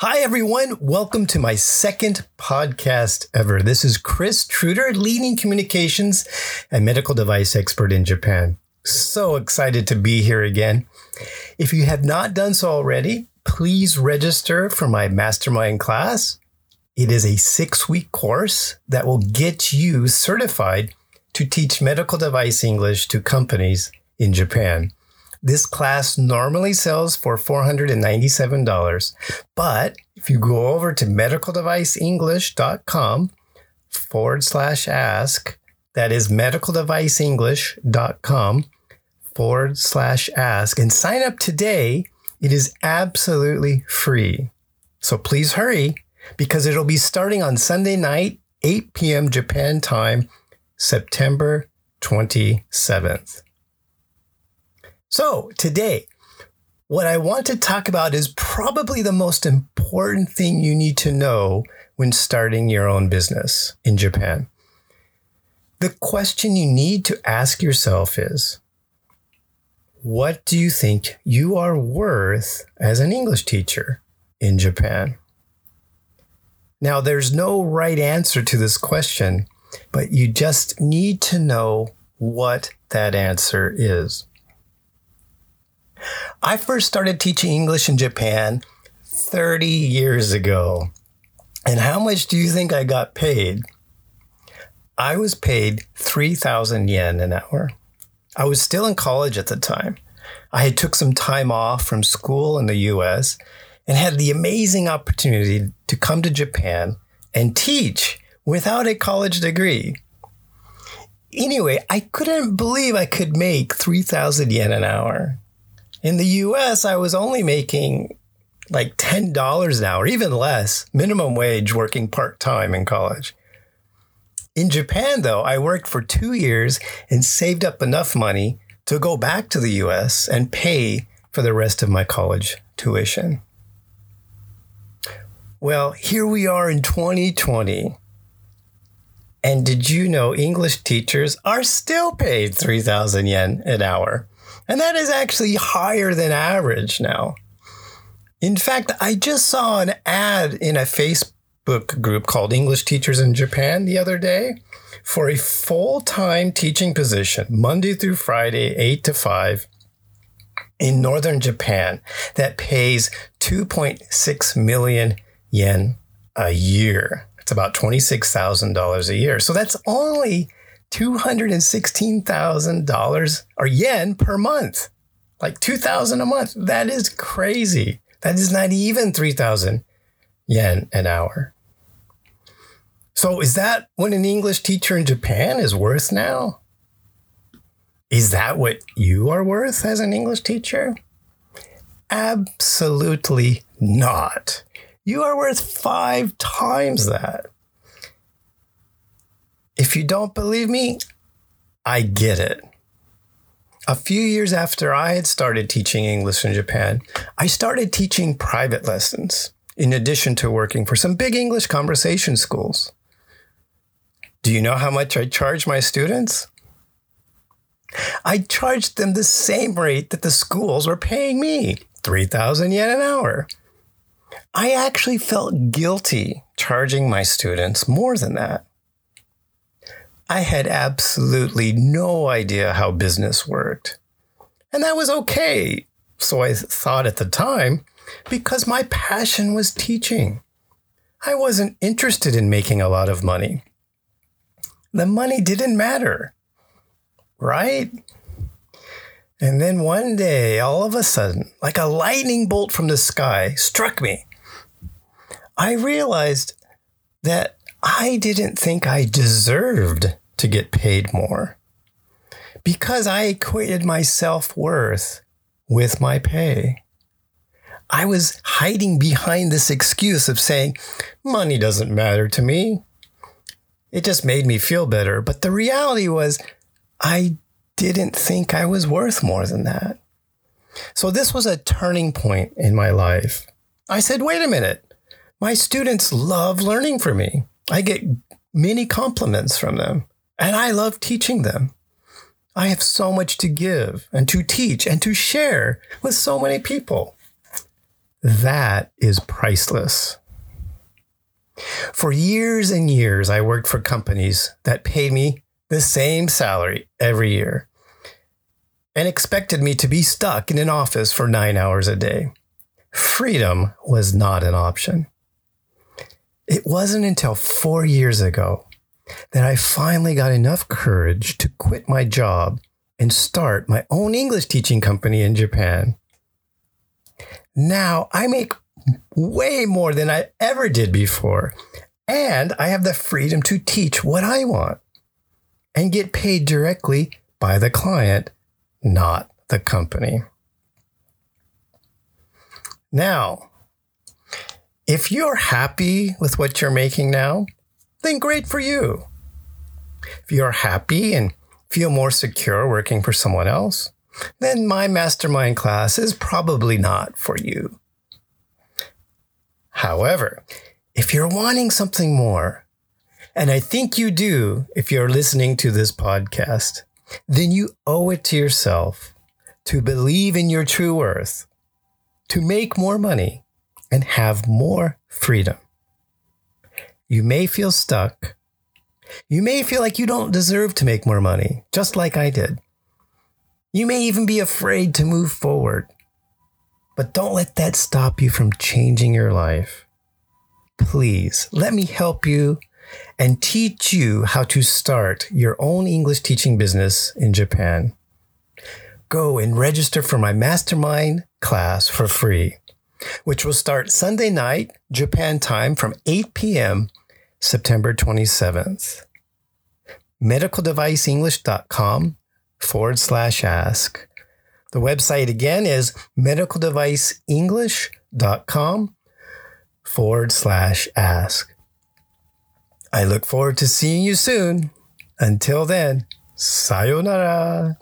Hi, everyone. Welcome to my second podcast ever. This is Kris Truter, leading communications and medical device expert in Japan. So excited to be here again. If you have not done so already, please register for my mastermind class. It is a six week course that will get you certified to teach medical device English to companies in Japan. This class normally sells for $497, but if you go over to medicaldeviceenglish.com forward slash ask, that is medicaldeviceenglish.com forward slash ask, and sign up today, it is absolutely free. So please hurry because it'll be starting on Sunday night, 8 p.m. Japan time, September 27th. So, today, what I want to talk about is probably the most important thing you need to know when starting your own business in Japan. The question you need to ask yourself is What do you think you are worth as an English teacher in Japan? Now, there's no right answer to this question, but you just need to know what that answer is. I first started teaching English in Japan 30 years ago. And how much do you think I got paid? I was paid 3,000 yen an hour. I was still in college at the time. I had took some time off from school in the US and had the amazing opportunity to come to Japan and teach without a college degree. Anyway, I couldn't believe I could make 3,000 yen an hour. In the US, I was only making like $10 an hour, even less, minimum wage working part time in college. In Japan, though, I worked for two years and saved up enough money to go back to the US and pay for the rest of my college tuition. Well, here we are in 2020. And did you know English teachers are still paid 3,000 yen an hour? And that is actually higher than average now. In fact, I just saw an ad in a Facebook group called English Teachers in Japan the other day for a full time teaching position, Monday through Friday, 8 to 5, in northern Japan that pays 2.6 million yen a year. It's about $26,000 a year. So that's only $216,000 or yen per month. Like 2000 a month. That is crazy. That is not even 3000 yen an hour. So is that what an English teacher in Japan is worth now? Is that what you are worth as an English teacher? Absolutely not. You are worth five times that. If you don't believe me, I get it. A few years after I had started teaching English in Japan, I started teaching private lessons in addition to working for some big English conversation schools. Do you know how much I charge my students? I charged them the same rate that the schools were paying me 3,000 yen an hour. I actually felt guilty charging my students more than that. I had absolutely no idea how business worked. And that was okay. So I thought at the time, because my passion was teaching. I wasn't interested in making a lot of money. The money didn't matter, right? And then one day, all of a sudden, like a lightning bolt from the sky struck me. I realized that I didn't think I deserved to get paid more because I equated my self worth with my pay. I was hiding behind this excuse of saying, money doesn't matter to me. It just made me feel better. But the reality was, I didn't think I was worth more than that. So this was a turning point in my life. I said, wait a minute. My students love learning from me. I get many compliments from them, and I love teaching them. I have so much to give and to teach and to share with so many people. That is priceless. For years and years, I worked for companies that paid me the same salary every year and expected me to be stuck in an office for nine hours a day. Freedom was not an option. It wasn't until four years ago that I finally got enough courage to quit my job and start my own English teaching company in Japan. Now I make way more than I ever did before, and I have the freedom to teach what I want and get paid directly by the client, not the company. Now, if you're happy with what you're making now, then great for you. If you're happy and feel more secure working for someone else, then my mastermind class is probably not for you. However, if you're wanting something more, and I think you do if you're listening to this podcast, then you owe it to yourself to believe in your true worth, to make more money, and have more freedom. You may feel stuck. You may feel like you don't deserve to make more money, just like I did. You may even be afraid to move forward. But don't let that stop you from changing your life. Please let me help you and teach you how to start your own English teaching business in Japan. Go and register for my mastermind class for free, which will start Sunday night, Japan time from 8 p.m., September 27th. MedicalDeviceEnglish.com forward slash ask. The website again is medicaldevice.english.com forward slash ask. I look forward to seeing you soon. Until then, sayonara.